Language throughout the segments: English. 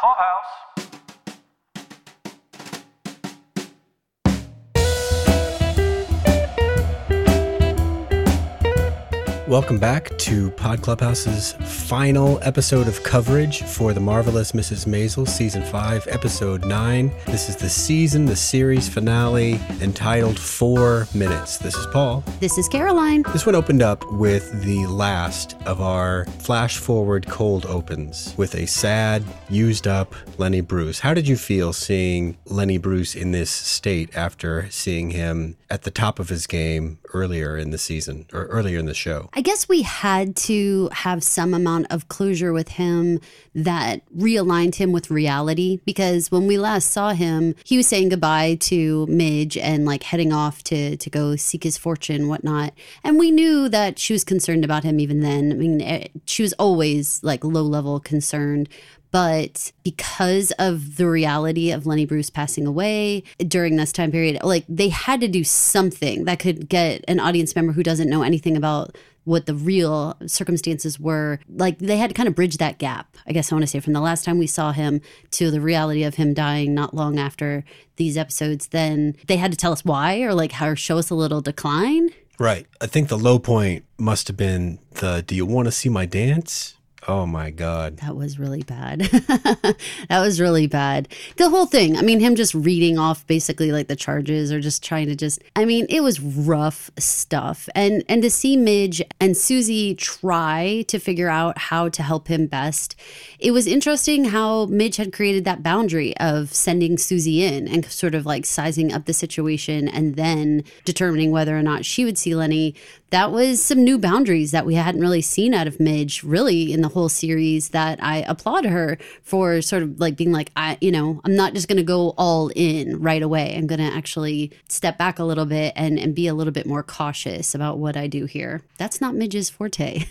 Clubhouse. Welcome back to Pod Clubhouse's final episode of coverage for The Marvelous Mrs. Maisel, Season 5, Episode 9. This is the season, the series finale, entitled Four Minutes. This is Paul. This is Caroline. This one opened up with the last of our flash forward cold opens with a sad, used up Lenny Bruce. How did you feel seeing Lenny Bruce in this state after seeing him at the top of his game earlier in the season or earlier in the show? I guess we had to have some amount of closure with him that realigned him with reality because when we last saw him, he was saying goodbye to Midge and like heading off to to go seek his fortune, whatnot. And we knew that she was concerned about him even then. I mean, eh, she was always like low level concerned. But because of the reality of Lenny Bruce passing away during this time period, like they had to do something that could get an audience member who doesn't know anything about what the real circumstances were. Like they had to kind of bridge that gap, I guess I want to say, from the last time we saw him to the reality of him dying not long after these episodes. Then they had to tell us why or like how or show us a little decline. Right. I think the low point must have been the do you want to see my dance? Oh my God. That was really bad. that was really bad. The whole thing, I mean, him just reading off basically like the charges or just trying to just, I mean, it was rough stuff. And, and to see Midge and Susie try to figure out how to help him best, it was interesting how Midge had created that boundary of sending Susie in and sort of like sizing up the situation and then determining whether or not she would see Lenny that was some new boundaries that we hadn't really seen out of Midge really in the whole series that I applaud her for sort of like being like I you know I'm not just going to go all in right away I'm going to actually step back a little bit and and be a little bit more cautious about what I do here that's not Midge's forte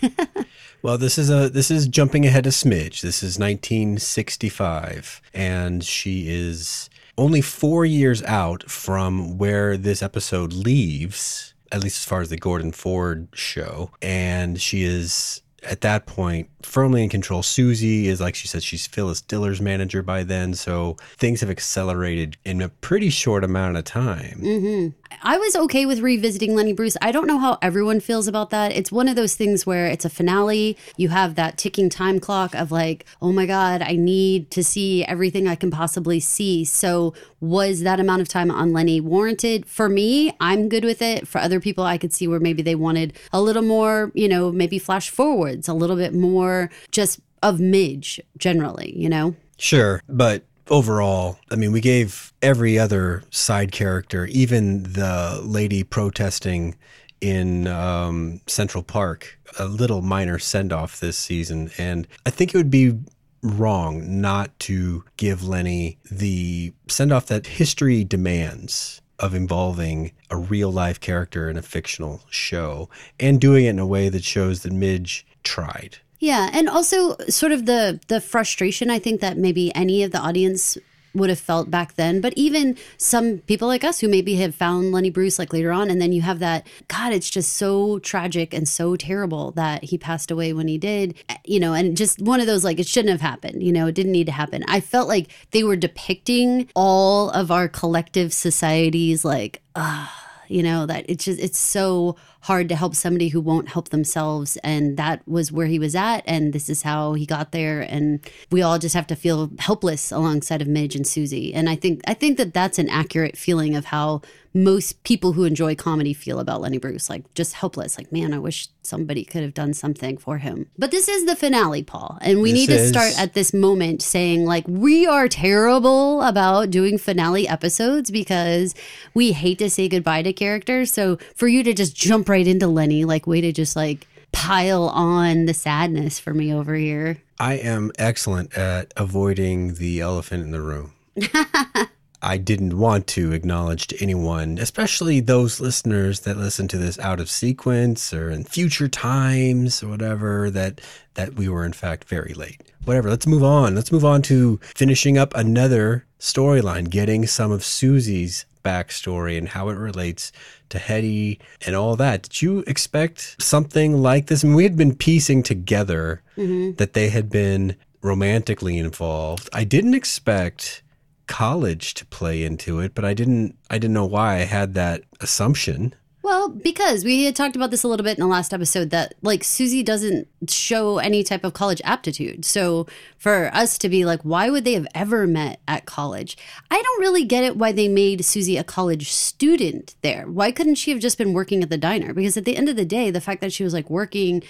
Well, this is a this is jumping ahead a smidge. This is 1965 and she is only 4 years out from where this episode leaves at least as far as the Gordon Ford show. And she is at that point firmly in control. Susie is like she said, she's Phyllis Diller's manager by then. So things have accelerated in a pretty short amount of time. Mm-hmm. I was okay with revisiting Lenny Bruce. I don't know how everyone feels about that. It's one of those things where it's a finale. You have that ticking time clock of like, oh my God, I need to see everything I can possibly see. So, was that amount of time on Lenny warranted? For me, I'm good with it. For other people, I could see where maybe they wanted a little more, you know, maybe flash forwards, a little bit more just of Midge generally, you know? Sure. But overall, I mean, we gave every other side character, even the lady protesting in um, Central Park, a little minor send off this season. And I think it would be wrong not to give Lenny the send off that history demands of involving a real life character in a fictional show and doing it in a way that shows that Midge tried. Yeah, and also sort of the the frustration I think that maybe any of the audience would have felt back then, but even some people like us who maybe have found Lenny Bruce like later on, and then you have that God, it's just so tragic and so terrible that he passed away when he did, you know, and just one of those like it shouldn't have happened, you know, it didn't need to happen. I felt like they were depicting all of our collective societies like, ah. you know that it's just it's so hard to help somebody who won't help themselves. And that was where he was at. And this is how he got there. And we all just have to feel helpless alongside of Midge and Susie. And I think I think that that's an accurate feeling of how most people who enjoy comedy feel about Lenny Bruce. Like just helpless. Like man I wish somebody could have done something for him. But this is the finale Paul. And we This need to is- start at this moment saying like we are terrible about doing finale episodes because we hate to say goodbye to characters. So for you to just jump right into Lenny like way to just like pile on the sadness for me over here I am excellent at avoiding the elephant in the room. I didn't want to acknowledge to anyone, especially those listeners that listen to this out of sequence or in future times or whatever, that that we were in fact very late. Whatever, let's move on. Let's move on to finishing up another storyline, getting some of Susie's backstory and how it relates to Hetty and all that. Did you expect something like this? I mean, we had been piecing together mm-hmm. that they had been romantically involved. I didn't expect college to play into it, but I didn't I didn't know why I had that assumption. Well, because we had talked about this a little bit in the last episode that like Susie doesn't show any type of college aptitude. So for us to be like, why would they have ever met at college? I don't really get it why they made Susie a college student there. Why couldn't she have just been working at the diner? Because at the end of the day, the fact that she was like working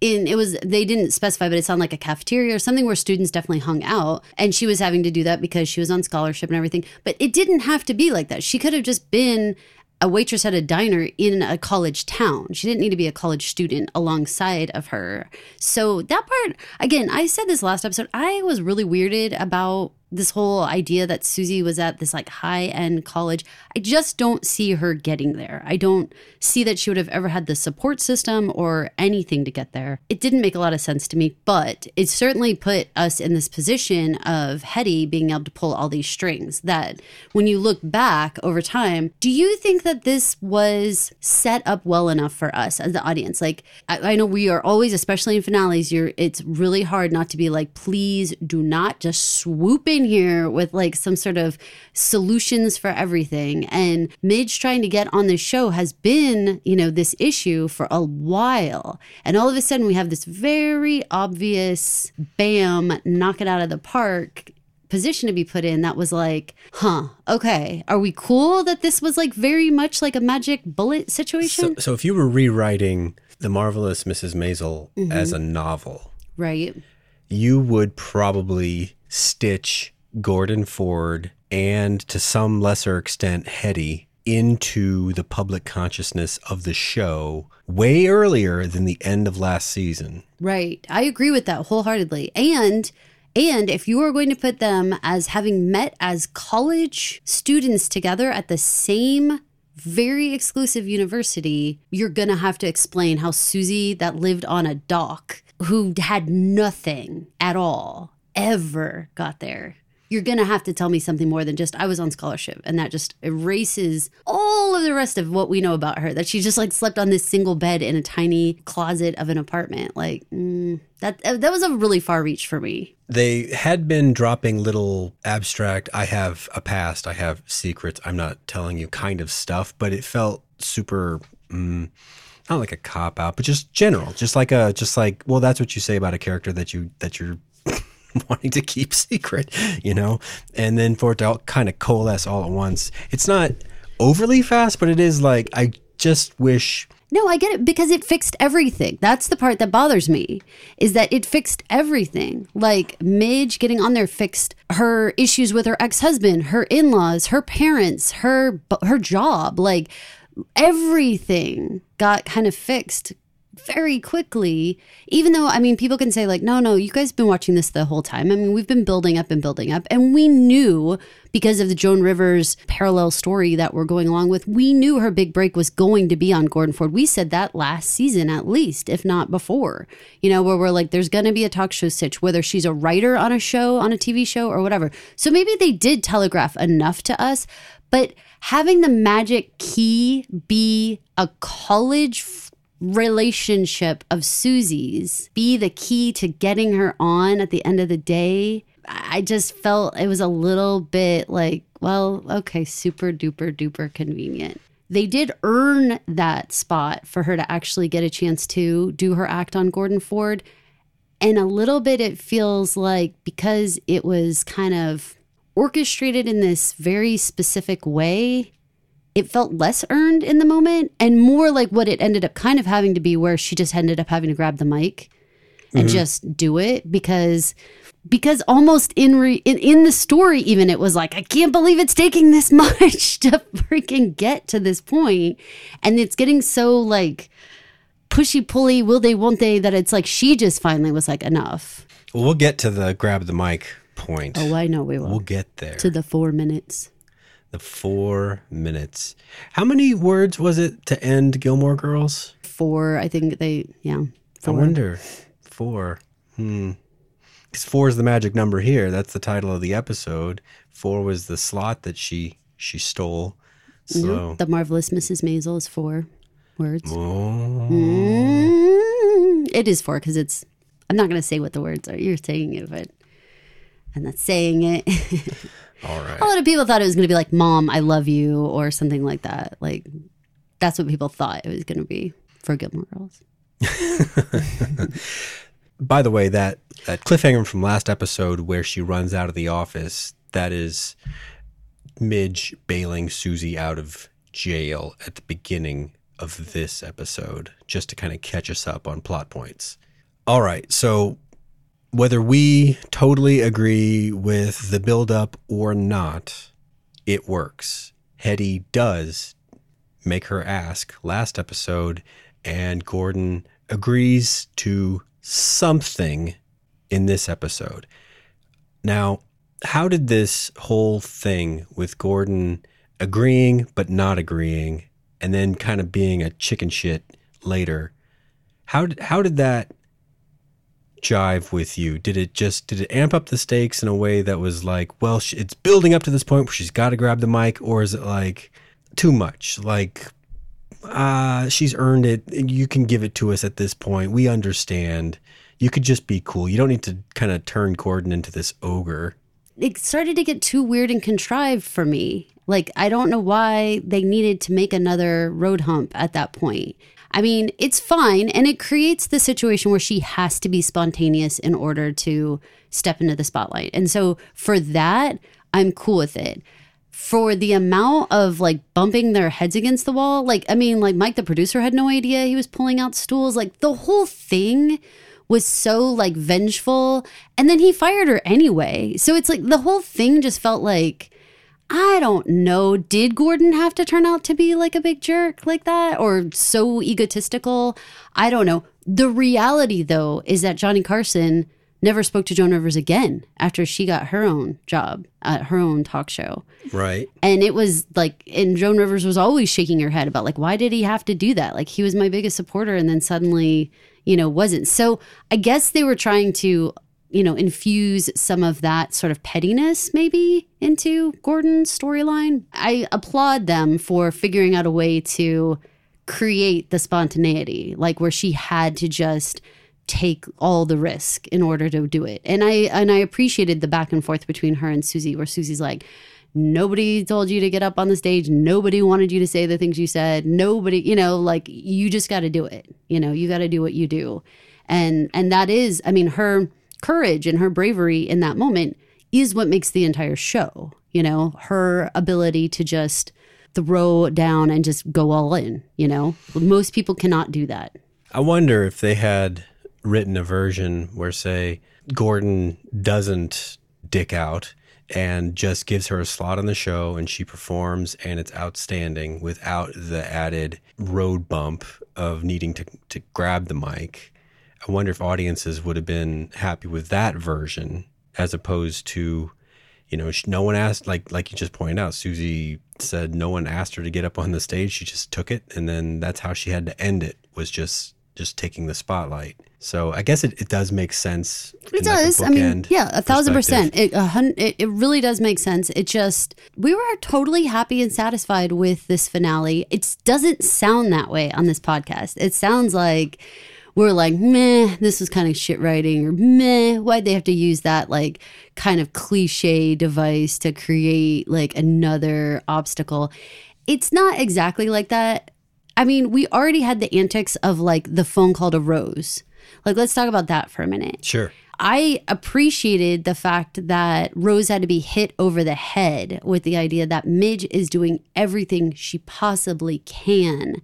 in it was they didn't specify but it sounded like a cafeteria or something where students definitely hung out and she was having to do that because she was on scholarship and everything but it didn't have to be like that she could have just been a waitress at a diner in a college town. She didn't need to be a college student alongside of her. So that part, again, I said this last episode, I was really weirded about this whole idea that Susie was at this like high end college. I just don't see her getting there. I don't see that she would have ever had the support system or anything to get there. It didn't make a lot of sense to me, but it certainly put us in this position of Hetty being able to pull all these strings. That when you look back over time, do you think that this was set up well enough for us as the audience? Like, I, I know we are always, especially in finales, you're it's really hard not to be like, please do not just swoop here with like some sort of solutions for everything. And Midge trying to get on this show has been, you know, this issue for a while. And all of a sudden we have this very obvious bam, knock it out of the park position to be put in that was like, huh, okay, are we cool that this was like very much like a magic bullet situation? So, so if you were rewriting The Marvelous Mrs. Maisel as mm-hmm. a novel, right. you would probably stitch Gordon Ford and to some lesser extent Hetty into the public consciousness of the show way earlier than the end of last season. Right. I agree with that wholeheartedly. And and if you are going to put them as having met as college students together at the same very exclusive university, you're going to have to explain how Susie that lived on a dock who had nothing at all ever got there. You're going to have to tell me something more than just I was on scholarship and that just erases all of the rest of what we know about her that she just like slept on this single bed in a tiny closet of an apartment like mm, that that was a really far reach for me. They had been dropping little abstract, I have a past, I have secrets, I'm not telling you kind of stuff, but it felt super. Mm, not like a cop out, but just general, just like a, just like, well, that's what you say about a character that you that you're wanting to keep secret, you know, and then for it to all kind of coalesce all at once. It's not overly fast, but it is like I just wish. No, I get it because it fixed everything. That's the part that bothers me is that it fixed everything. Like Midge getting on there fixed her issues with her ex-husband, her in-laws, her parents, her her job, like everything got kind of fixed very quickly even though i mean people can say like no no you guys been watching this the whole time. I mean we've been building up and building up and we knew because of the joan rivers parallel story that we're going along with we knew her big break was going to be on gordon ford. We said that last season at least if not before you know where we're like there's going to be a talk show stitch whether she's a writer on a show on a tv show or whatever. So maybe they did telegraph enough to us but having the magic key be a college relationship of Susie's be the key to getting her on at the end of the day, I just felt it was a little bit like, well, okay, super duper duper convenient. They did earn that spot for her to actually get a chance to do her act on Gordon Ford. And a little bit, it feels like because it was kind of orchestrated in this very specific way, it felt less earned in the moment and more like what it ended up kind of having to be where she just ended up having to grab the mic and mm-hmm. just do it because because almost in, re, in in the story even it was like I can't believe it's taking this much to freaking get to this point and it's getting so like pushy pulley will they won't they that it's like she just finally was like enough. Well, we'll get to the grab the mic point. Oh, I know we will. We'll get there. To the 4 minutes. The four minutes. How many words was it to end Gilmore Girls? Four. I think they, yeah. Four. I wonder. Four. Hmm. Because four is the magic number here. That's the title of the episode. Four was the slot that she she stole. So mm-hmm. the marvelous Mrs. Maisel is four words. Oh. Mm, it is four because it's I'm not going to say what the words are. You're saying it, but I'm not saying it. All right. A lot of people thought it was going to be like, Mom, I love you, or something like that. Like, that's what people thought it was going to be for Gilmore Girls. By the way, that that cliffhanger from last episode where she runs out of the office, that is Midge bailing Susie out of jail at the beginning of this episode, just to kind of catch us up on plot points. All right, so whether we totally agree with the buildup or not, it works. Hetty does make her ask last episode, and Gordon agrees to something in this episode. Now, how did this whole thing with Gordon agreeing but not agreeing and then kind of being a chicken shit later, how did, how did that jive with you? Did it just did it amp up the stakes in a way that was like, well, it's building up to this point where she's got to grab the mic, or is it like too much? Like, uh, she's earned it. You can give it to us at this point. We understand. You could just be cool. You don't need to kind of turn Gordon into this ogre. It started to get too weird and contrived for me. Like, I don't know why they needed to make another road hump at that point. I mean, it's fine. And it creates the situation where she has to be spontaneous in order to step into the spotlight. And so for that, I'm cool with it. For the amount of like bumping their heads against the wall, like, I mean, like Mike, the producer, had no idea he was pulling out stools. Like, the whole thing was so like vengeful. And then he fired her anyway. So it's like the whole thing just felt like, I don't know. Did Gordon have to turn out to be like a big jerk like that or so egotistical? I don't know. The reality, though, is that Johnny Carson never spoke to Joan Rivers again after she got her own job at her own talk show. Right. And it was like, and Joan Rivers was always shaking her head about, like, why did he have to do that? Like, he was my biggest supporter and then suddenly, you know, wasn't. So I guess they were trying to you know, infuse some of that sort of pettiness maybe into Gordon's storyline. I applaud them for figuring out a way to create the spontaneity, like where she had to just take all the risk in order to do it. And I and I appreciated the back and forth between her and Susie where Susie's like Nobody told you to get up on the stage. Nobody wanted you to say the things you said. Nobody, you know, like you just got to do it. You know, you got to do what you do. And and that is, I mean, her courage and her bravery in that moment is what makes the entire show. You know, her ability to just throw down and just go all in, you know? Most people cannot do that. I wonder if they had written a version where, say, Gordon doesn't dick out and just gives her a slot on the show and she performs and it's outstanding without the added road bump of needing to, to grab the mic. I wonder if audiences would have been happy with that version as opposed to, you know, no one asked, like like you just pointed out, Susie said no one asked her to get up on the stage. She just took it, and then that's how she had to end it. Was just just taking the spotlight. So I guess it, it does make sense. It does. I mean, yeah, a thousand percent. It, a hun- it it really does make sense. It just we were totally happy and satisfied with this finale. It doesn't sound that way on this podcast. It sounds like we're like, meh, this is kind of shit writing, or meh, why'd they have to use that like kind of cliche device to create like another obstacle? It's not exactly like that. I mean, we already had the antics of like the phone call to Rose. Like, let's talk about that for a minute. Sure. I appreciated the fact that Rose had to be hit over the head with the idea that Midge is doing everything she possibly can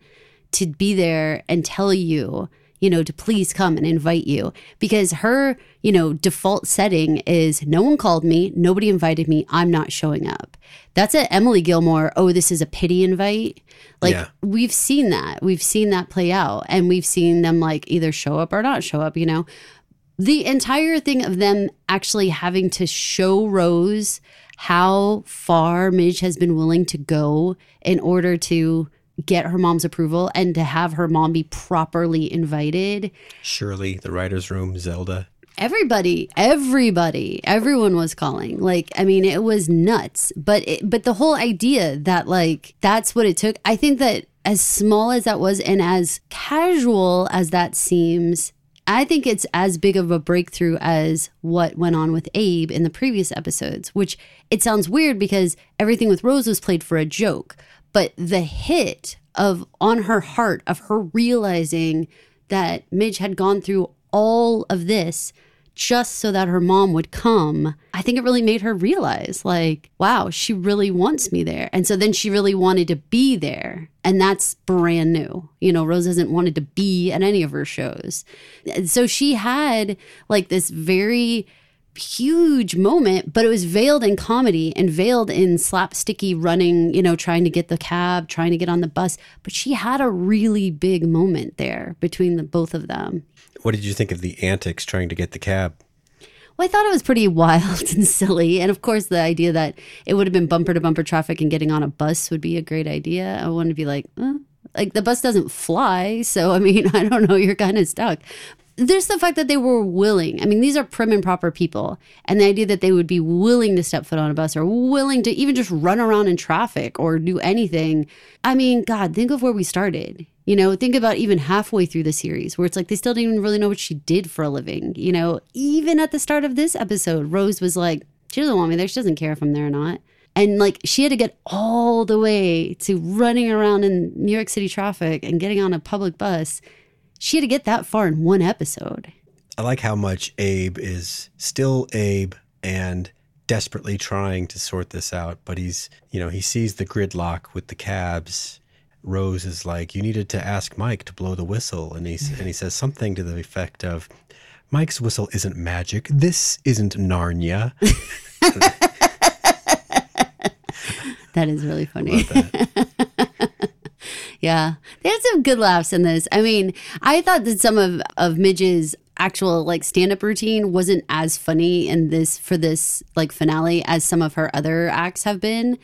to be there and tell you you know, to please come and invite you because her, you know, default setting is no one called me, nobody invited me, I'm not showing up. That's a Emily Gilmore, oh, this is a pity invite. Like Yeah. we've seen that. We've seen that play out and we've seen them like either show up or not show up, you know. The entire thing of them actually having to show Rose how far Midge has been willing to go in order to get her mom's approval and to have her mom be properly invited. Shirley, the writer's room, Zelda. Everybody, everybody, everyone was calling. Like, I mean, it was nuts. But it, but the whole idea that like that's what it took. I think that as small as that was and as casual as that seems, I think it's as big of a breakthrough as what went on with Abe in the previous episodes, which it sounds weird because everything with Rose was played for a joke. But the hit of on her heart of her realizing that Midge had gone through all of this just so that her mom would come, I think it really made her realize, like, wow, she really wants me there. And so then she really wanted to be there. And that's brand new. You know, Rose hasn't wanted to be at any of her shows. And So she had like this very huge moment, but it was veiled in comedy and veiled in slapsticky running, you know, trying to get the cab, trying to get on the bus. But she had a really big moment there between the both of them. What did you think of the antics trying to get the cab? Well, I thought it was pretty wild and silly. And of course, the idea that it would have been bumper to bumper traffic and getting on a bus would be a great idea. I want to be like, eh. like the bus doesn't fly. So, I mean, I don't know, you're kind of stuck there's the fact that they were willing. I mean, these are prim and proper people. And the idea that they would be willing to step foot on a bus or willing to even just run around in traffic or do anything. I mean, God, think of where we started. You know, think about even halfway through the series where it's like they still didn't even really know what she did for a living. You know, even at the start of this episode, Rose was like, she doesn't want me there. She doesn't care if I'm there or not. And like she had to get all the way to running around in New York City traffic and getting on a public bus she had to get that far in one episode. I like how much Abe is still Abe and desperately trying to sort this out, but he's, you know, he sees the gridlock with the cabs. Rose is like, "You needed to ask Mike to blow the whistle," and he and he says something to the effect of, "Mike's whistle isn't magic. This isn't Narnia." that is really funny. Yeah. They had some good laughs in this. I mean, I thought that some of, of Midge's actual like stand-up routine wasn't as funny in this for this like finale as some of her other acts have been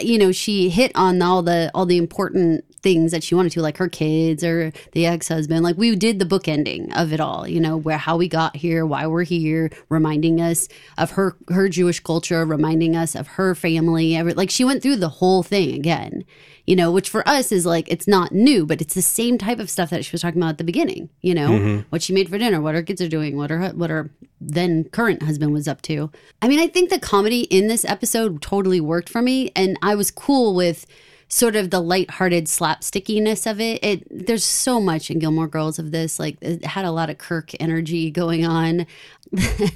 you know she hit on all the all the important things that she wanted to like her kids or the ex-husband like we did the book ending of it all you know where how we got here why we're here reminding us of her her jewish culture reminding us of her family every, like she went through the whole thing again you know, which for us is like, it's not new, but it's the same type of stuff that she was talking about at the beginning, you know, mm-hmm. what she made for dinner, what her kids are doing, what her, what her then current husband was up to. I mean, I think the comedy in this episode totally worked for me. And I was cool with, sort of the lighthearted slapstickiness of it. It there's so much in Gilmore Girls of this. Like it had a lot of Kirk energy going on. it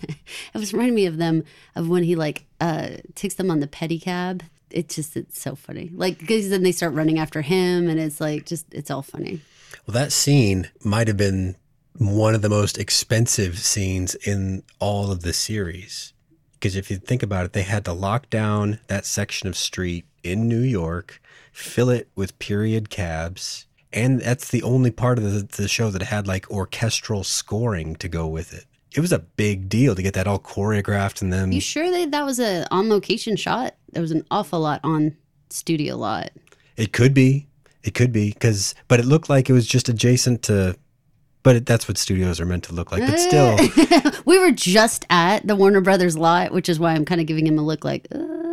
was reminding me of them of when he like uh takes them on the pedicab it just it's so funny. Like because then they start running after him, and it's like just it's all funny. Well, that scene might have been one of the most expensive scenes in all of the series. Because if you think about it, they had to lock down that section of street in New York, fill it with period cabs, and that's the only part of the, the show that had like orchestral scoring to go with it. It was a big deal to get that all choreographed and then you sure that that was a on location shot? There was an awful lot on studio lot. It could be. It could be because but it looked like it was just adjacent to but it, that's what studios are meant to look like. But still we were just at the warner brothers lot which is why i'm kind of giving him a look like uh,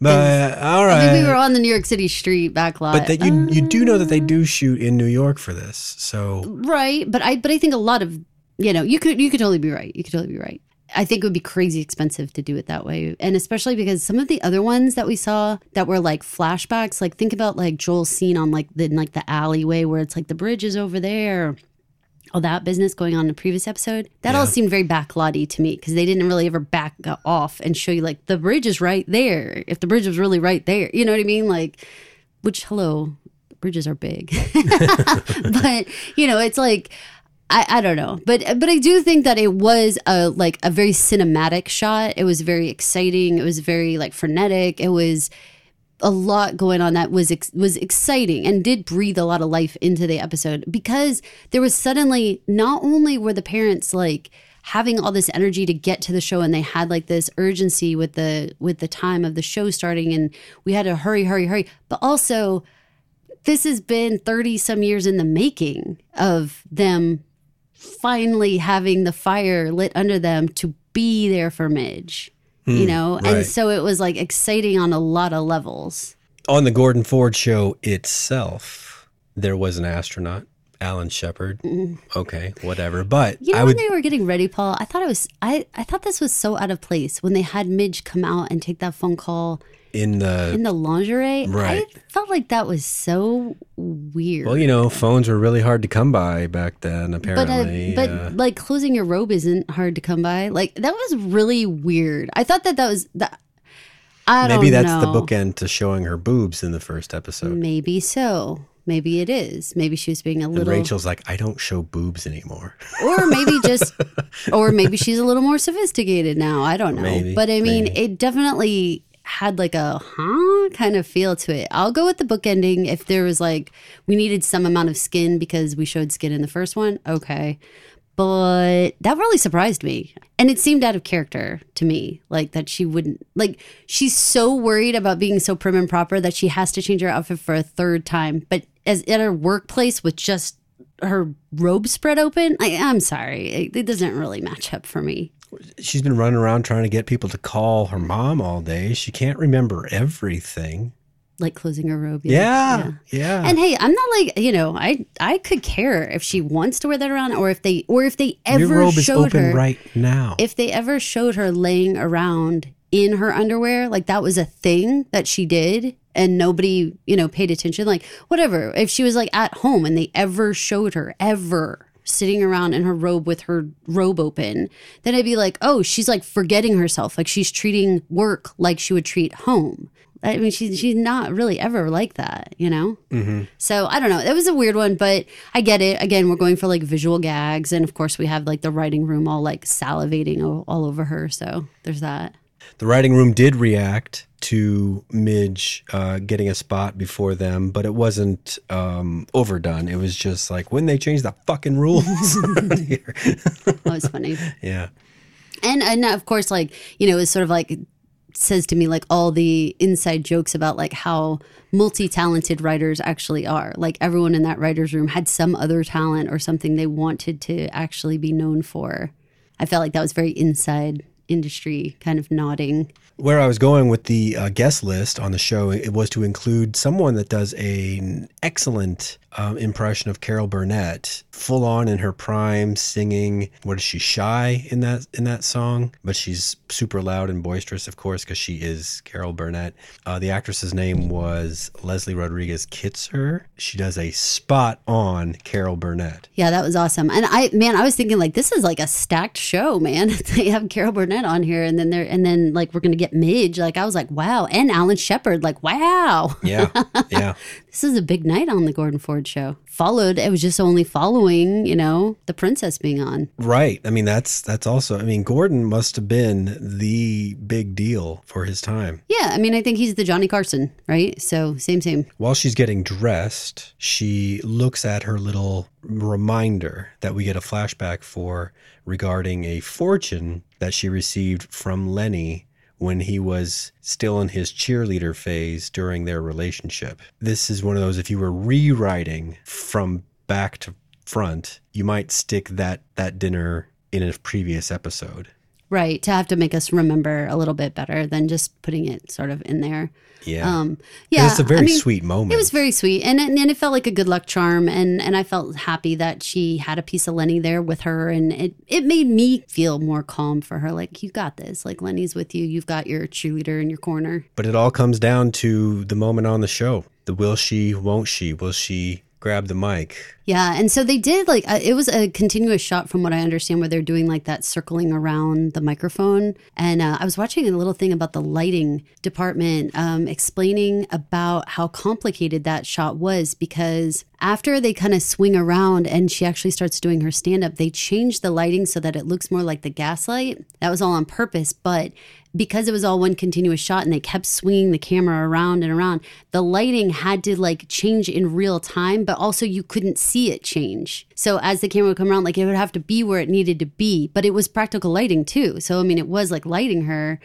but all right, I think we were on the New York City street back lot. But that you you do know that they um, do shoot in New York for this, so right. But I but I think a lot of you know, you could you could totally be right. You could totally be right. I think it would be crazy expensive to do it that way. And especially because some of the other ones that we saw that were like flashbacks, like think about like Joel's scene on like the like the alleyway where it's like the bridge is over there. All that business going on in the previous episode. That yeah. all seemed very backlotty to me because they didn't really ever back off and show you like the bridge is right there. If the bridge was really right there, you know what I mean? Like, which hello, bridges are big, but you know, it's like I, I don't know, but but I do think that it was a like a very cinematic shot. It was very exciting. It was very like frenetic. It was a lot going on that was ex- was exciting and did breathe a lot of life into the episode because there was suddenly not only were the parents like having all this energy to get to the show and they had like this urgency with the with the time of the show starting and we had to hurry hurry hurry but also this has been 30 some years in the making of them finally having the fire lit under them to be there for Midge, mm, you hmm, know? Right. And so it was like exciting on a lot of levels. On the Gordon Ford show itself, there was an astronaut. Alan Shepard. Okay, whatever. But You know I when would. they were getting ready, Paul, I thought it was I, I thought this was so out of place when they had Midge come out and take that phone call in the in the lingerie. Right. I felt like that was so weird. well, you know, phones were really hard to come by back then. but uh, Apparently, but uh, like closing your robe isn't hard to come by. Like that was really weird. I thought that that was that. I maybe that's the know. bookend to showing her boobs in the first episode. Maybe so. Maybe it is. Maybe she was being a And little, Rachel's like, I don't show boobs anymore. or maybe just, or maybe she's a little more sophisticated now. I don't know. Maybe, but I mean, maybe. it definitely had like a huh kind of feel to it. I'll go with the book ending if there was like we needed some amount of skin because we showed skin in the first one. Okay. But that really surprised me. And it seemed out of character to me. Like that she wouldn't like she's so worried about being so prim and proper that she has to change her outfit for a third time. But as at her workplace with just her robe spread open, I, I'm sorry. It, it doesn't really match up for me. She's been running around trying to get people to call her mom all day. She can't remember everything. Like closing her robe. Yeah, yeah. And hey, I'm not like you know, I I could care if she wants to wear that around, or if they or if they ever Your robe is showed open her right now. if they ever showed her laying around in her underwear, like that was a thing that she did and nobody, you know, paid attention, like whatever. If she was like at home and they ever showed her ever sitting around in her robe with her robe open, then I'd be like, oh, she's like forgetting herself. Like she's treating work like she would treat home. I mean, she's she's not really ever like that, you know. Mm-hmm. So I don't know. It was a weird one, but I get it. Again, we're going for like visual gags, and of course, we have like the writing room all like salivating all, all over her. So there's that. The writing room did react to Midge uh, getting a spot before them, but it wasn't um, overdone. It was just like when they changed the fucking rules. That was funny. yeah. and and of course like you know it's sort of like says to me like all the inside jokes about like how multi-talented writers actually are like everyone in that writers room had some other talent or something they wanted to actually be known for i felt like that was very inside industry kind of nodding Where I was going with the uh, guest list on the show, it was to include someone that does a, an excellent um, impression of Carol Burnett, full on in her prime, singing. What is she shy in that in that song? But she's super loud and boisterous, of course, because she is Carol Burnett. Uh, the actress's name was Leslie Rodriguez Kritzer. She does a spot on Carol Burnett. yeah that was awesome and i man i was thinking like this is like a stacked show man they have carol burnett on here and then they're and then like we're gonna get midge like i was like wow and alan shepard like wow Yeah, yeah. this is a big night on the Gordon Ford show. Followed, it was just only following, you know, the princess being on. Right. I mean, that's that's also. I mean, Gordon must have been the big deal for his time. Yeah, I mean, I think he's the Johnny Carson, right? So same, same. While she's getting dressed, she looks at her little reminder that we get a flashback for regarding a fortune that she received from Lenny when he was still in his cheerleader phase during their relationship. This is one of those if you were rewriting from back to front, you might stick that that dinner in a previous episode. Right, to have to make us remember a little bit better than just putting it sort of in there. Yeah. Um, yeah, it's a very I mean, sweet moment. It was very sweet, and and it felt like a good luck charm, and and I felt happy that she had a piece of Lenny there with her, and it it made me feel more calm for her. Like you got this, like Lenny's with you, you've got your cheerleader in your corner. But it all comes down to the moment on the show. The will she, won't she? Will she grab the mic? Yeah, and so they did like uh, it was a continuous shot from what I understand, where they're doing like that circling around the microphone. And uh, I was watching a little thing about the lighting department, um, explaining about how complicated that shot was because after they kind of swing around and she actually starts doing her stand up, they change the lighting so that it looks more like the gaslight. That was all on purpose, but because it was all one continuous shot and they kept swinging the camera around and around, the lighting had to like change in real time, but also you couldn't see it change. So as the camera would come around, like it would have to be where it needed to be, but it was practical lighting too. So I mean, it was like lighting her.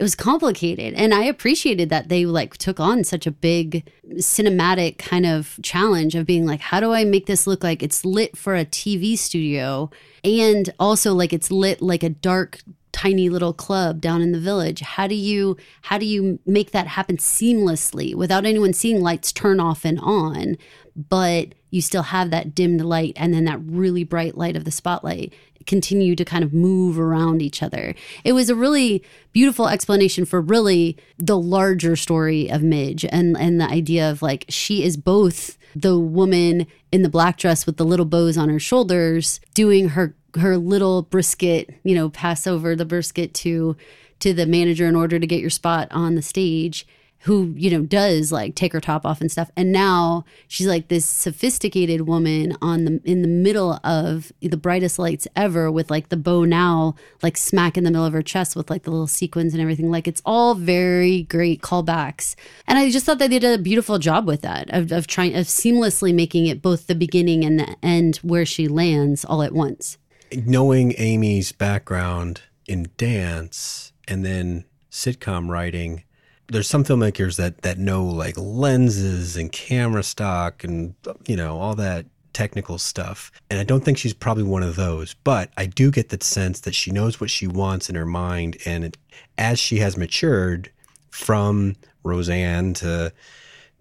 It was complicated, and I appreciated that they like took on such a big cinematic kind of challenge of being like, how do I make this look like it's lit for a TV studio, and also like it's lit like a dark tiny little club down in the village. How do you how do you make that happen seamlessly without anyone seeing lights turn off and on but you still have that dimmed light and then that really bright light of the spotlight continue to kind of move around each other. It was a really beautiful explanation for really the larger story of Midge and and the idea of like she is both the woman in the black dress with the little bows on her shoulders doing her her little brisket, you know, pass over the brisket to to the manager in order to get your spot on the stage who you know does like take her top off and stuff. And now she's like this sophisticated woman on the in the middle of the brightest lights ever with like the bow now like smack in the middle of her chest with like the little sequins and everything. Like it's all very great callbacks. And i just thought that they did a beautiful job with that of, of trying of seamlessly making it both the beginning and the end where she lands all at once. Knowing amy's background in dance and then sitcom writing there's some filmmakers that that know like lenses and camera stock and you know all that technical stuff. And I don't think she's probably one of those, but I do get the sense that she knows what she wants in her mind and it, as she has matured from Roseanne to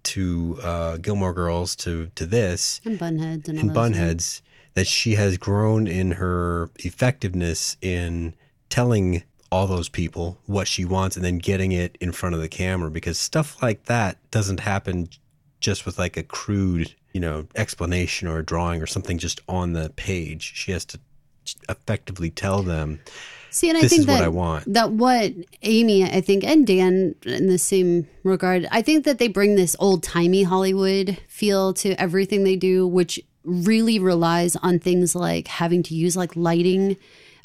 to uh, Gilmore Girls to to this and Bunheads and, and Bunheads that she has grown in her effectiveness in telling all those people what she wants and then getting it in front of the camera because stuff like that doesn't happen just with like a crude, you know, explanation or a drawing or something just on the page. She has to effectively tell them See, and I think that, what I want. That what Amy, I think, and Dan in the same regard, I think that they bring this old timey Hollywood feel to everything they do, which really relies on things like having to use like lighting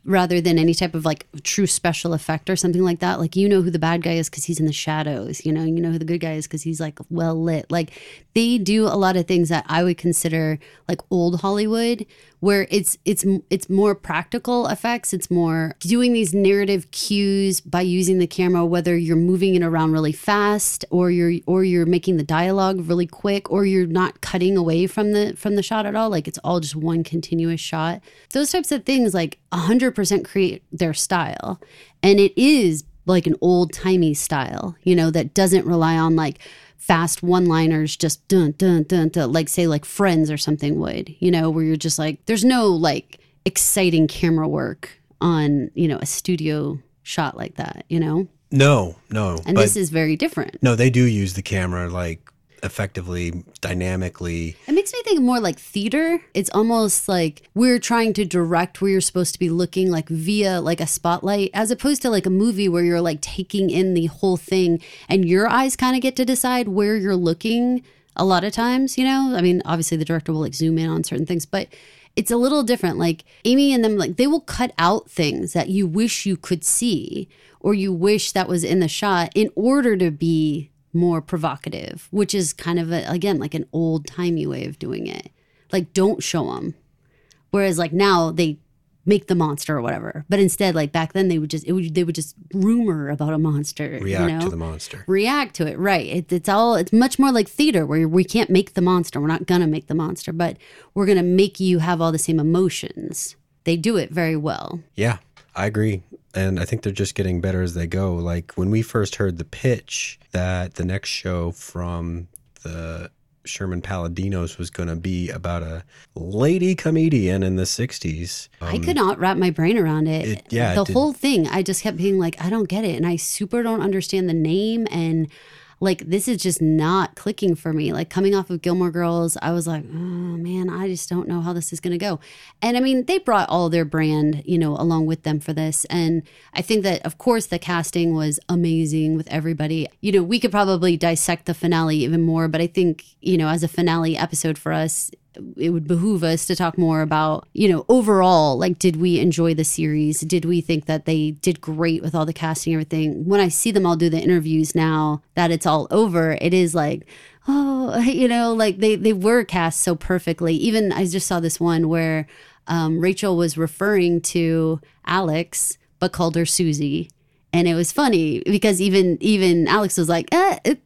rather than any type of like true special effect or something like that. Like you know who the bad guy is because he's in the shadows. You know, you know who the good guy is because he's like well lit. Like they do a lot of things that I would consider like old Hollywood, where it's it's it's more practical effects. It's more doing these narrative cues by using the camera, whether you're moving it around really fast or you're or you're making the dialogue really quick or you're not cutting away from the from the shot at all. Like it's all just one continuous shot. Those types of things like hundred percent create their style. And it is like an old timey style, you know, that doesn't rely on like fast one liners, just dun, dun, dun, dun, like say like Friends or something would, you know, where you're just like, there's no like exciting camera work on, you know, a studio shot like that, you know? No, no. And this is very different. No, they do use the camera like effectively, dynamically. It makes me think more like theater. It's almost like we're trying to direct where you're supposed to be looking, like via like a spotlight, as opposed to like a movie where you're like taking in the whole thing and your eyes kind of get to decide where you're looking a lot of times, you know? I mean, obviously the director will like zoom in on certain things, but it's a little different. Like Amy and them, like they will cut out things that you wish you could see or you wish that was in the shot in order to be more provocative, which is kind of a, again like an old timey way of doing it. Like don't show them. Whereas like now they make the monster or whatever, but instead like back then they would just it would they would just rumor about a monster, React you know? to the monster. react to it right it, it's all it's much more like theater where we can't make the monster we're not gonna make the monster but we're gonna make you have all the same emotions they do it very well Yeah, I agree. And I think they're just getting better as they go. Like when we first heard the pitch that the next show from the Sherman Palladinos was going to be about a lady comedian in the 60s. i could not wrap my brain around it, Um, it- yeah, the did- whole thing i just kept being like i don't get it and i super don't understand the name and like this is just not clicking for me. Like coming off of gilmore girls i was like oh man i just don't know how this is going to go. And i mean they brought all their brand you know along with them for this. And i think that of course the casting was amazing with everybody. You know we could probably dissect the finale even more but i think you know as a finale episode for us it would behoove us to talk more about, you know, overall, like, did we enjoy the series? Did we think that they did great with all the casting and everything? When I see them all do the interviews now that it's all over, it is like, oh, you know, like they, they were cast so perfectly. Even I just saw this one where um, Rachel was referring to Alex, but called her Susie. And it was funny because even even Alex was like, eh, it,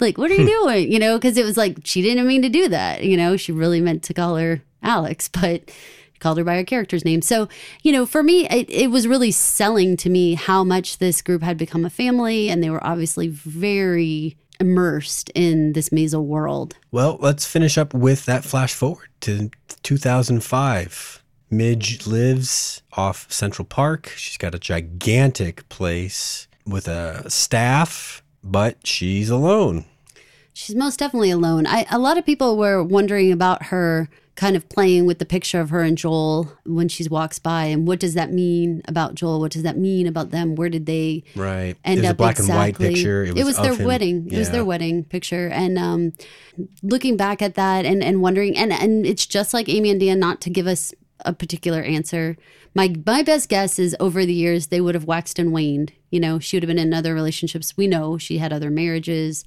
like what are you hmm. doing you know because it was like she didn't mean to do that you know she really meant to call her alex but called her by her character's name. So, you know, for me, it, it was really selling to me how much this group had become a family, and they were obviously very immersed in this Maisel world. Well, let's finish up with that flash forward to 2005. Midge lives off Central Park. She's got a gigantic place with a staff, but she's alone. She's most definitely alone. I, a lot of people were wondering about her kind of playing with the picture of her and Joel when she walks by and what does that mean about Joel? What does that mean about them? Where did they Right. end It was up a black exactly? and white picture. It was, their him. wedding. It was their wedding picture. And um, looking back at that and, and wondering, and, and it's just like Amy and Dan not to give us a particular answer. My my best guess is over the years they would have waxed and waned. You know, she would have been in other relationships. We know she had other marriages.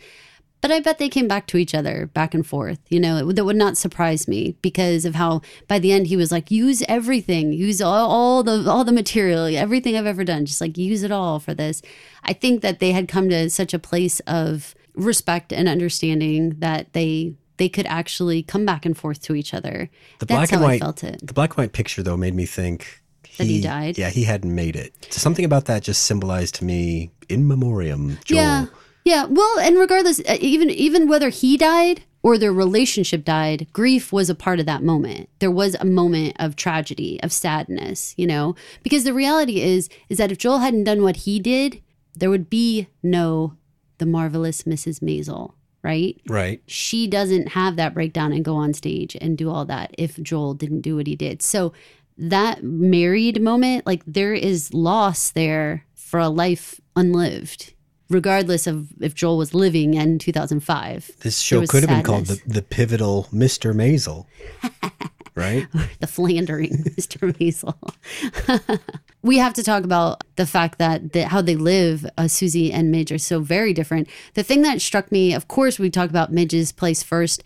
But I bet they came back to each other, back and forth. You know, it, that would not surprise me because of how by the end he was like, use everything, use all, all the all the material, everything I've ever done, just like use it all for this. I think that they had come to such a place of respect and understanding that they they could actually come back and forth to each other. The That's black how and white I felt it. The black and white picture though made me think That he died? Yeah, he hadn't made it. So something about that just symbolized to me in memoriam. Joel. Yeah, yeah. Well, and regardless, uh, even even whether he died or their relationship died, grief was a part of that moment. There was a moment of tragedy, of sadness, you know, because the reality is is that if Joel hadn't done what he did, there would be no the marvelous Mrs. Maisel, right? Right. she doesn't have that breakdown and go on stage and do all that if Joel didn't do what he did. So that married moment, like there is loss there for a life unlived, regardless of if Joel was living in 2005. This show could have been called the, the pivotal Mr. Maisel. right? the philandering Mr. Maisel. we have to talk about the fact that the, how they live, uh, Susie and Midge, are so very different. The thing that struck me, of course, we talk about Midge's place first.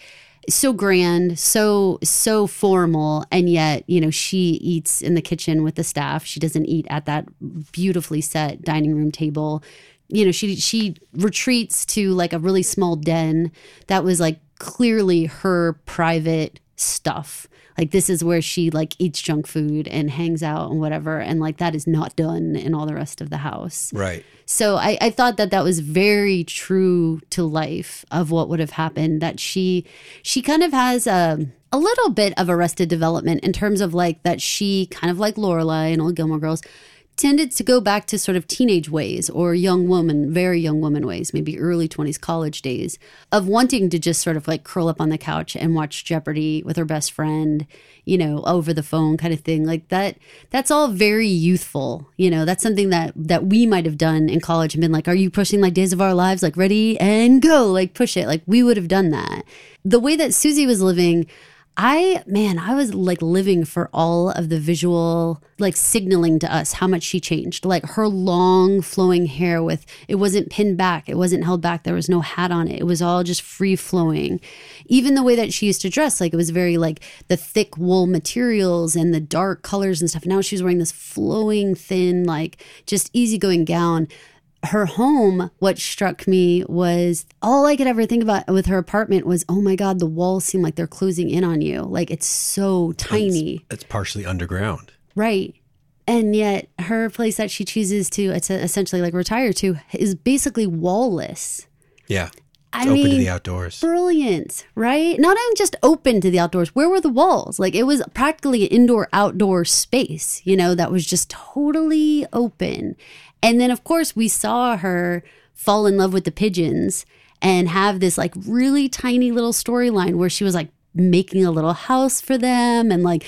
So grand, so so formal, and yet you know she eats in the kitchen with the staff. She doesn't eat at that beautifully set dining room table. You know she she retreats to like a really small den that was like clearly her private stuff like this is where she like eats junk food and hangs out and whatever and like that is not done in all the rest of the house Right. so I, I thought that that was very true to life of what would have happened that she she kind of has a a little bit of arrested development in terms of like that she kind of like Lorelai and old Gilmore Girls tended to go back to sort of teenage ways or young woman, very young woman ways, maybe early 20s college days of wanting to just sort of like curl up on the couch and watch Jeopardy with her best friend, you know, over the phone kind of thing. Like that that's all very youthful. You know, that's something that that we might have done in college and been like, "Are you pushing like Days of Our Lives like ready and go, like push it." Like we would have done that. The way that Susie was living I, man, I was like living for all of the visual, like signaling to us how much she changed. Like her long flowing hair with, it wasn't pinned back, it wasn't held back, there was no hat on it. It was all just free flowing. Even the way that she used to dress, like it was very like the thick wool materials and the dark colors and stuff. Now she's wearing this flowing, thin, like just easygoing gown her home, what struck me was all I could ever think about with her apartment was, oh my God, the walls seem like they're closing in on you. Like it's so tiny. It's partially underground. Right. And yet her place that she chooses to it's essentially like retire to is basically wallless. Yeah. I open mean, to the outdoors. brilliant, right? Not even just open to the outdoors. Where were the walls? Like it was practically an indoor outdoor space, you know, that was just totally open. And then, of course, we saw her fall in love with the pigeons and have this like really tiny little storyline where she was like making a little house for them and like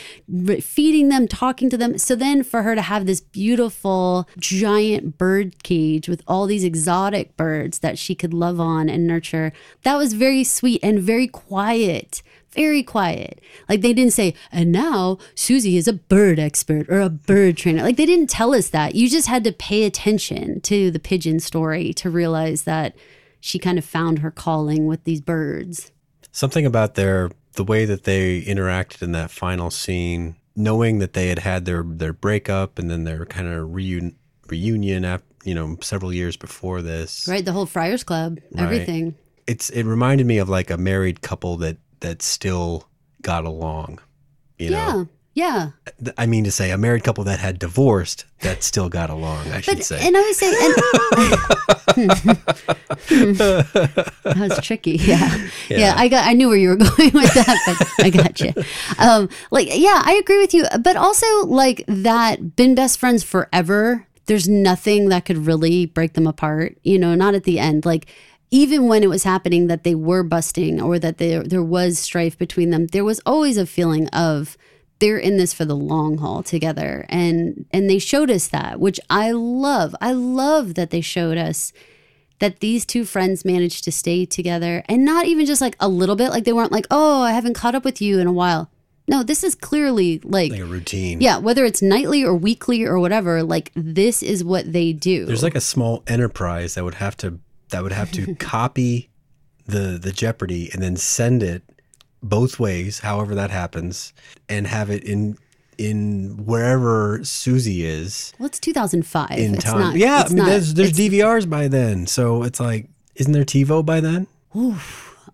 feeding them, talking to them. So then for her to have this beautiful giant bird cage with all these exotic birds that she could love on and nurture, that was very sweet and very quiet. Very quiet. Like they didn't say, and now Susie is a bird expert or a bird trainer. Like they didn't tell us that. You just had to pay attention to the pigeon story to realize that she kind of found her calling with these birds. Something about their the way that they interacted in that final scene, knowing that they had had their their breakup and then their kind of reun- reunion, ap- you know, several years before this. Right, the whole Friars Club, Right. everything. It's it reminded me of like a married couple that that still got along. You know, Yeah. Yeah. I mean to say, a married couple that had divorced that still got along. I should But say. and I was saying, and, that was tricky. Yeah. yeah, I got, I knew where you were going with that, but I got you. Um, like, yeah, I agree with you. But also, like that, been best friends forever. There's nothing that could really break them apart. You know, not at the end. Like even when it was happening that they were busting or that there there was strife between them, there was always a feeling of they're in this for the long haul together. And and they showed us that which i love. I love that they showed us that these two friends managed to stay together and not even just like a little bit. Like they weren't like oh i haven't caught up with you in a while. No this is clearly like like a routine. yeah whether it's nightly or weekly or whatever like this is what they do. There's like a small enterprise that would have to that would have to copy the the Jeopardy and then send it both ways, however that happens, and have it in in wherever Susie is well it's 2005 in it's time. not yeah, I mean, not- there's there's DVRs by then, so it's like, isn't there TiVo by then? Ooh.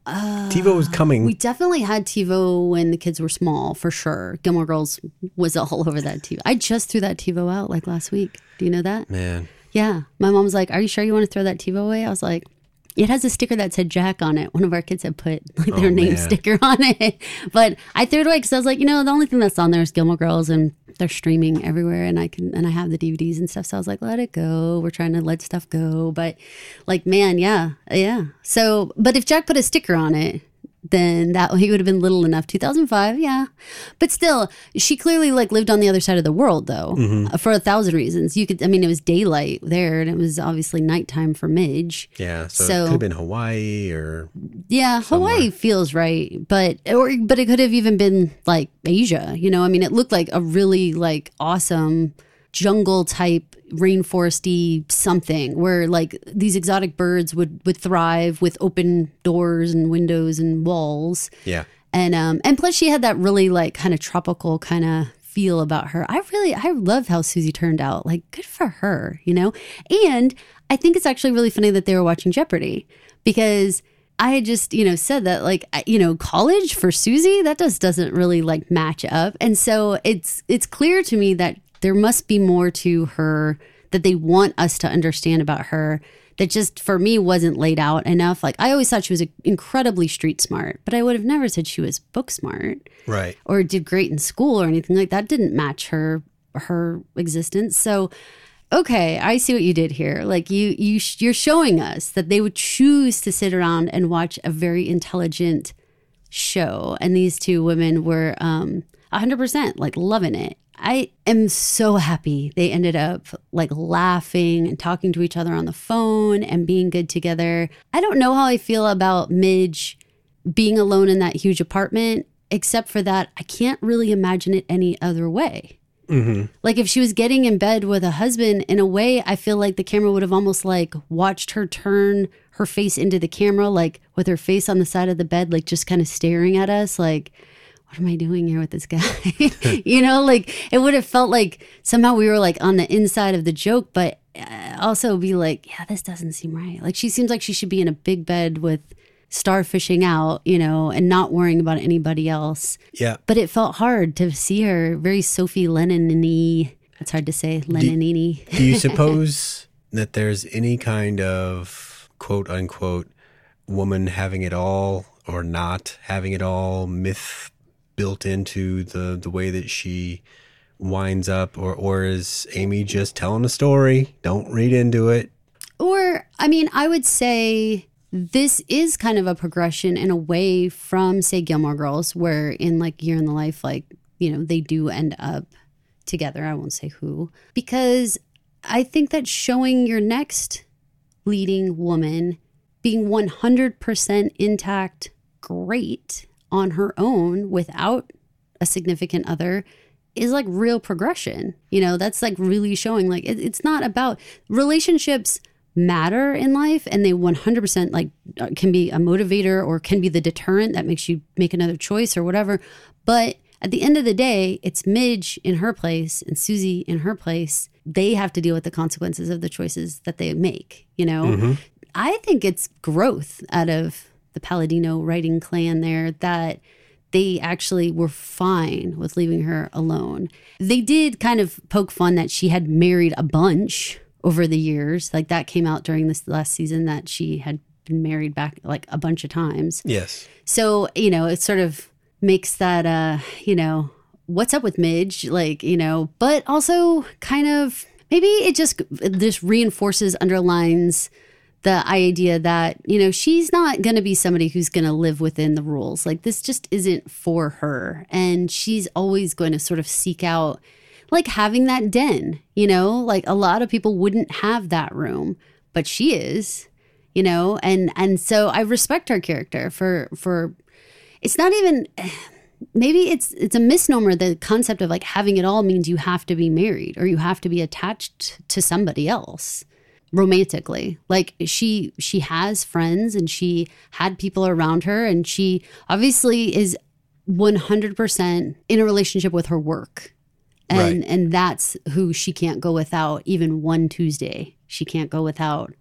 Uh Tivo was coming. We definitely had TiVo when the kids were small, for sure. Gilmore Girls was all over that TiVo. I just threw that TiVo out like last week. Do you know that? Man, Yeah. My mom was like, Are you sure you want to throw that TiVo away? I was like, It has a sticker that said Jack on it. One of our kids had put like their Oh, name man. sticker on it. But I threw it away because I was like, you know, the only thing that's on there is Gilmore Girls and they're streaming everywhere and I can and I have the DVDs and stuff. So I was like, let it go. We're trying to let stuff go. But like, man, yeah. Yeah. So but if Jack put a sticker on it, then that he would have been little enough. 2005 yeah. But still she clearly like lived on the other side of the world though Mm-hmm. for a thousand reasons. You could i mean it was daylight there and it was obviously nighttime for midge. Yeah. So, So- it could have been Hawaii or yeah hawaii feels right but or but it could have even been like asia you know? I mean it looked like a really like awesome jungle type rainforesty something where like these exotic birds would would thrive with open doors and windows and walls. Yeah. and um and plus she had that really like kind of tropical kind of feel about her. I really i love how susie turned out. Like good for her you know? And i think it's actually really funny that they were watching jeopardy because i had just you know said that like you know college for susie that just doesn't really like match up. And so it's it's clear to me that there must be more to her that they want us to understand about her that just for me wasn't laid out enough. Like I always thought she was incredibly street smart, but I would have never said she was book smart Right. or did great in school or anything like that. Didn't match her her existence. So okay, I see what you did here. Like you you you're showing us that they would choose to sit around and watch a very intelligent show and these two women were um 100% like loving it. I am so happy they ended up like laughing and talking to each other on the phone and being good together. I don't know how I feel about Midge being alone in that huge apartment, except for that I can't really imagine it any other way. Mm-hmm. Like if she was getting in bed with a husband, in a way, I feel like the camera would have almost like watched her turn her face into the camera, like with her face on the side of the bed, like just kind of staring at us, like, what am I doing here with this guy? you know, like it would have felt like somehow we were like on the inside of the joke, but uh, also be like, yeah, this doesn't seem right. Like she seems like she should be in a big bed with starfishing out, you know, and not worrying about anybody else. Yeah. But it felt hard to see her very Sophie Lennon-y. That's hard to say, Lennon-y. Do you suppose that there's any kind of quote unquote woman having it all or not having it all myth built into the, the way that she winds up or or is Amy just telling a story? Don't read into it. Or, I mean, I would say this is kind of a progression in a way from, say, Gilmore Girls, where in like Year in the Life, like, you know, they do end up together. I won't say who, because I think that showing your next leading woman being 100% intact, great on her own without a significant other is like real progression. You know, that's like really showing like it, it's not about relationships matter in life and they 100% like uh, can be a motivator or can be the deterrent that makes you make another choice or whatever. But at the end of the day, it's Midge in her place and Susie in her place. They have to deal with the consequences of the choices that they make, you know? I think it's growth out of the Palladino writing clan there that they actually were fine with leaving her alone. They did kind of poke fun that she had married a bunch over the years. Like that came out during this last season that she had been married back like a bunch of times. Yes. So, you know, it sort of makes that uh, you know, what's up with Midge? Like, you know, but also kind of maybe it just this reinforces, underlines the idea that, you know, she's not going to be somebody who's going to live within the rules. Like, this just isn't for her. And she's always going to sort of seek out, like, having that den, you know, like a lot of people wouldn't have that room, but she is, you know, and, and so I respect her character for, for, it's not even, maybe it's it's a misnomer the concept of like having it all means you have to be married or you have to be attached to somebody else romantically. Like she she has friends and she had people around her and she obviously is 100% in a relationship with her work. And Right. and that's who she can't go without. Even one tuesday she can't go without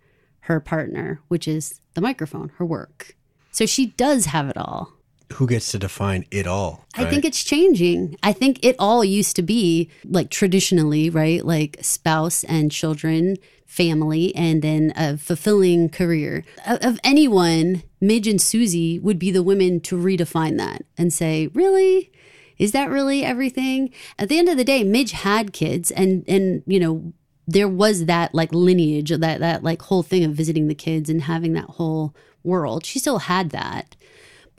her partner which is the microphone her work. So she does have it all Who gets to define it all? I think it's changing. I think it all used to be like traditionally, right? Like spouse and children, family, and then a fulfilling career. Of of anyone, Midge and Susie would be the women to redefine that and say, really? Is that really everything? At the end of the day, Midge had kids and and you know, there was that like lineage, that that like whole thing of visiting the kids and having that whole world. She still had that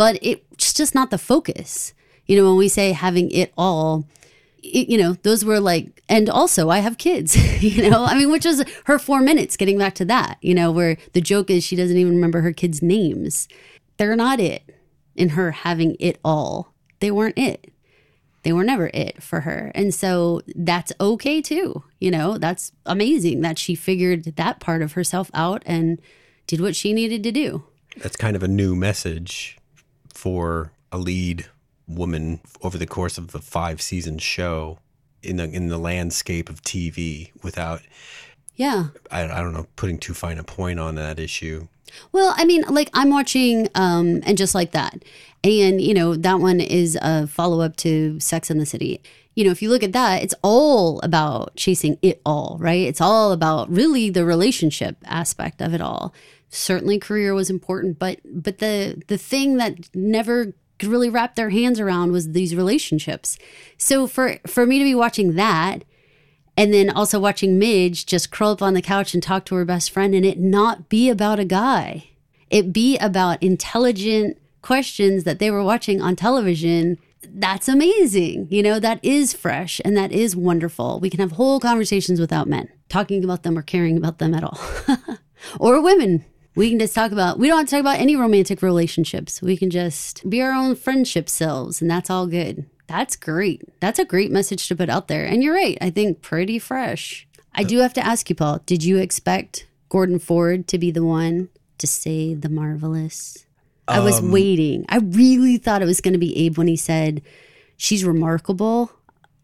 but it's just not the focus. You know, when we say having it all, it, you know, those were like, and also I have kids, you know, I mean, which was her four minutes getting back to that, you know, where the joke is she doesn't even remember her kids' names. They're not it in her having it all. They weren't it. They were never it for her. And so that's okay too. You know, that's amazing that she figured that part of herself out and did what she needed to do. that's kind of a new message for a lead woman over the course of the five season show in the in the landscape of TV without Yeah. I, I don't know putting too fine a point on that issue. Well, I mean, like I'm watching, um, and just like that, and you know that one is a follow up to Sex in the City. You know, if you look at that, it's all about chasing it all, right? It's all about really the relationship aspect of it all. Certainly, career was important, but but the the thing that never could really wrap their hands around was these relationships. So for for me to be watching that and then also watching Midge just curl up on the couch and talk to her best friend and it not be about a guy. It be about intelligent questions that they were watching on television. That's amazing. You know, that is fresh and that is wonderful. We can have whole conversations without men talking about them or caring about them at all. or women. We can just talk about, we don't have to talk about any romantic relationships. We can just be our own friendship selves, and that's all good. That's great. That's a great message to put out there. And you're right. I think pretty fresh. I do have to ask you, Paul, did you expect Gordon Ford to be the one to say the marvelous? I was um, waiting. I really thought it was going to be Abe when he said, she's remarkable.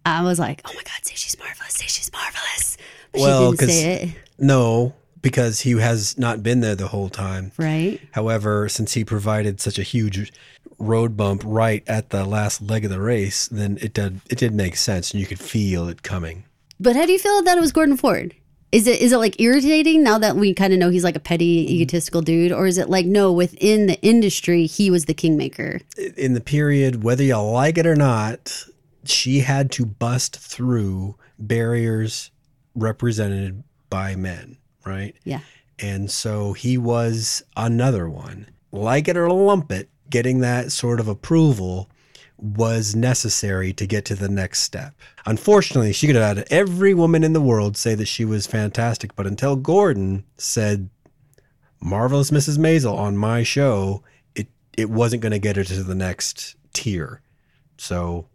I was like, oh my God, say she's marvelous. Say she's marvelous. But Well, she didn't say it, No, because he has not been there the whole time. right? However, since he provided such a huge road bump right at the last leg of the race, then it did it did make sense, and you could feel it coming. But how do you feel that it was Gordon Ford? Is it is it like irritating now that we kind of know he's like a petty, egotistical dude, or is it like no, within the industry he was the kingmaker? In the period, whether you like it or not, she had to bust through barriers represented by men, right? Yeah, And so he was another one. Like it or lump it, getting that sort of approval was necessary to get to the next step. Unfortunately, she could have had every woman in the world say that she was fantastic, but until Gordon said Marvelous Mrs. Maisel on my show, it it wasn't going to get her to the next tier. So,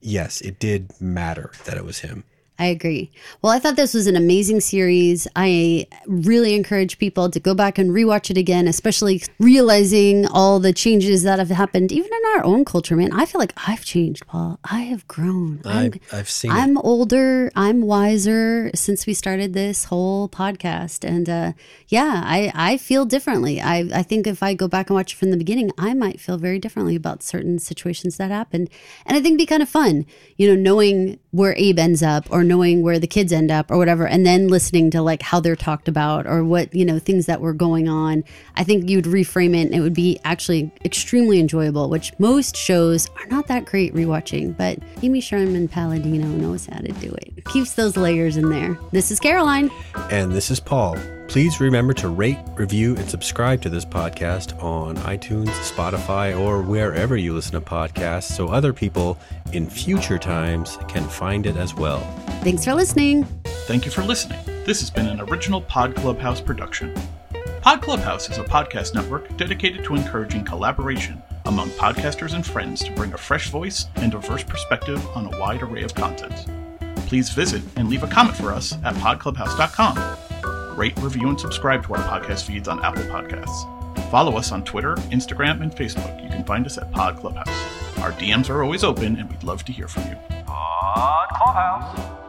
yes, it did matter that it was him. I agree. Well, I thought this was an amazing series. I really encourage people to go back and rewatch it again, especially realizing all the changes that have happened, even in our own culture, man. I feel like I've changed, Paul. I have grown. I, I've seen I'm it. older. I'm wiser since we started this whole podcast. And uh, yeah, I, I feel differently. I, I think if I go back and watch it from the beginning, I might feel very differently about certain situations that happened. And I think it'd be kind of fun, you know, knowing where Abe ends up or knowing where the kids end up or whatever, and then listening to like how they're talked about or what, you know, things that were going on. I think you'd reframe it and it would be actually extremely enjoyable, which most shows are not that great rewatching, but Amy Sherman Palladino knows how to do it. Keeps those layers in there. This is Caroline. And this is Paul. Please remember to rate, review, and subscribe to this podcast on iTunes, Spotify, or wherever you listen to podcasts so other people in future times can find it as well. Thanks for listening. Thank you for listening. This has been an original Pod Clubhouse production. Pod Clubhouse is a podcast network dedicated to encouraging collaboration among podcasters and friends to bring a fresh voice and diverse perspective on a wide array of content. Please visit and leave a comment for us at podclubhouse.com. Rate, review, and subscribe to our podcast feeds on Apple Podcasts. Follow us on Twitter, Instagram, and Facebook. You can find us at Pod Clubhouse. Our DMs are always open, and we'd love to hear from you. Pod Clubhouse.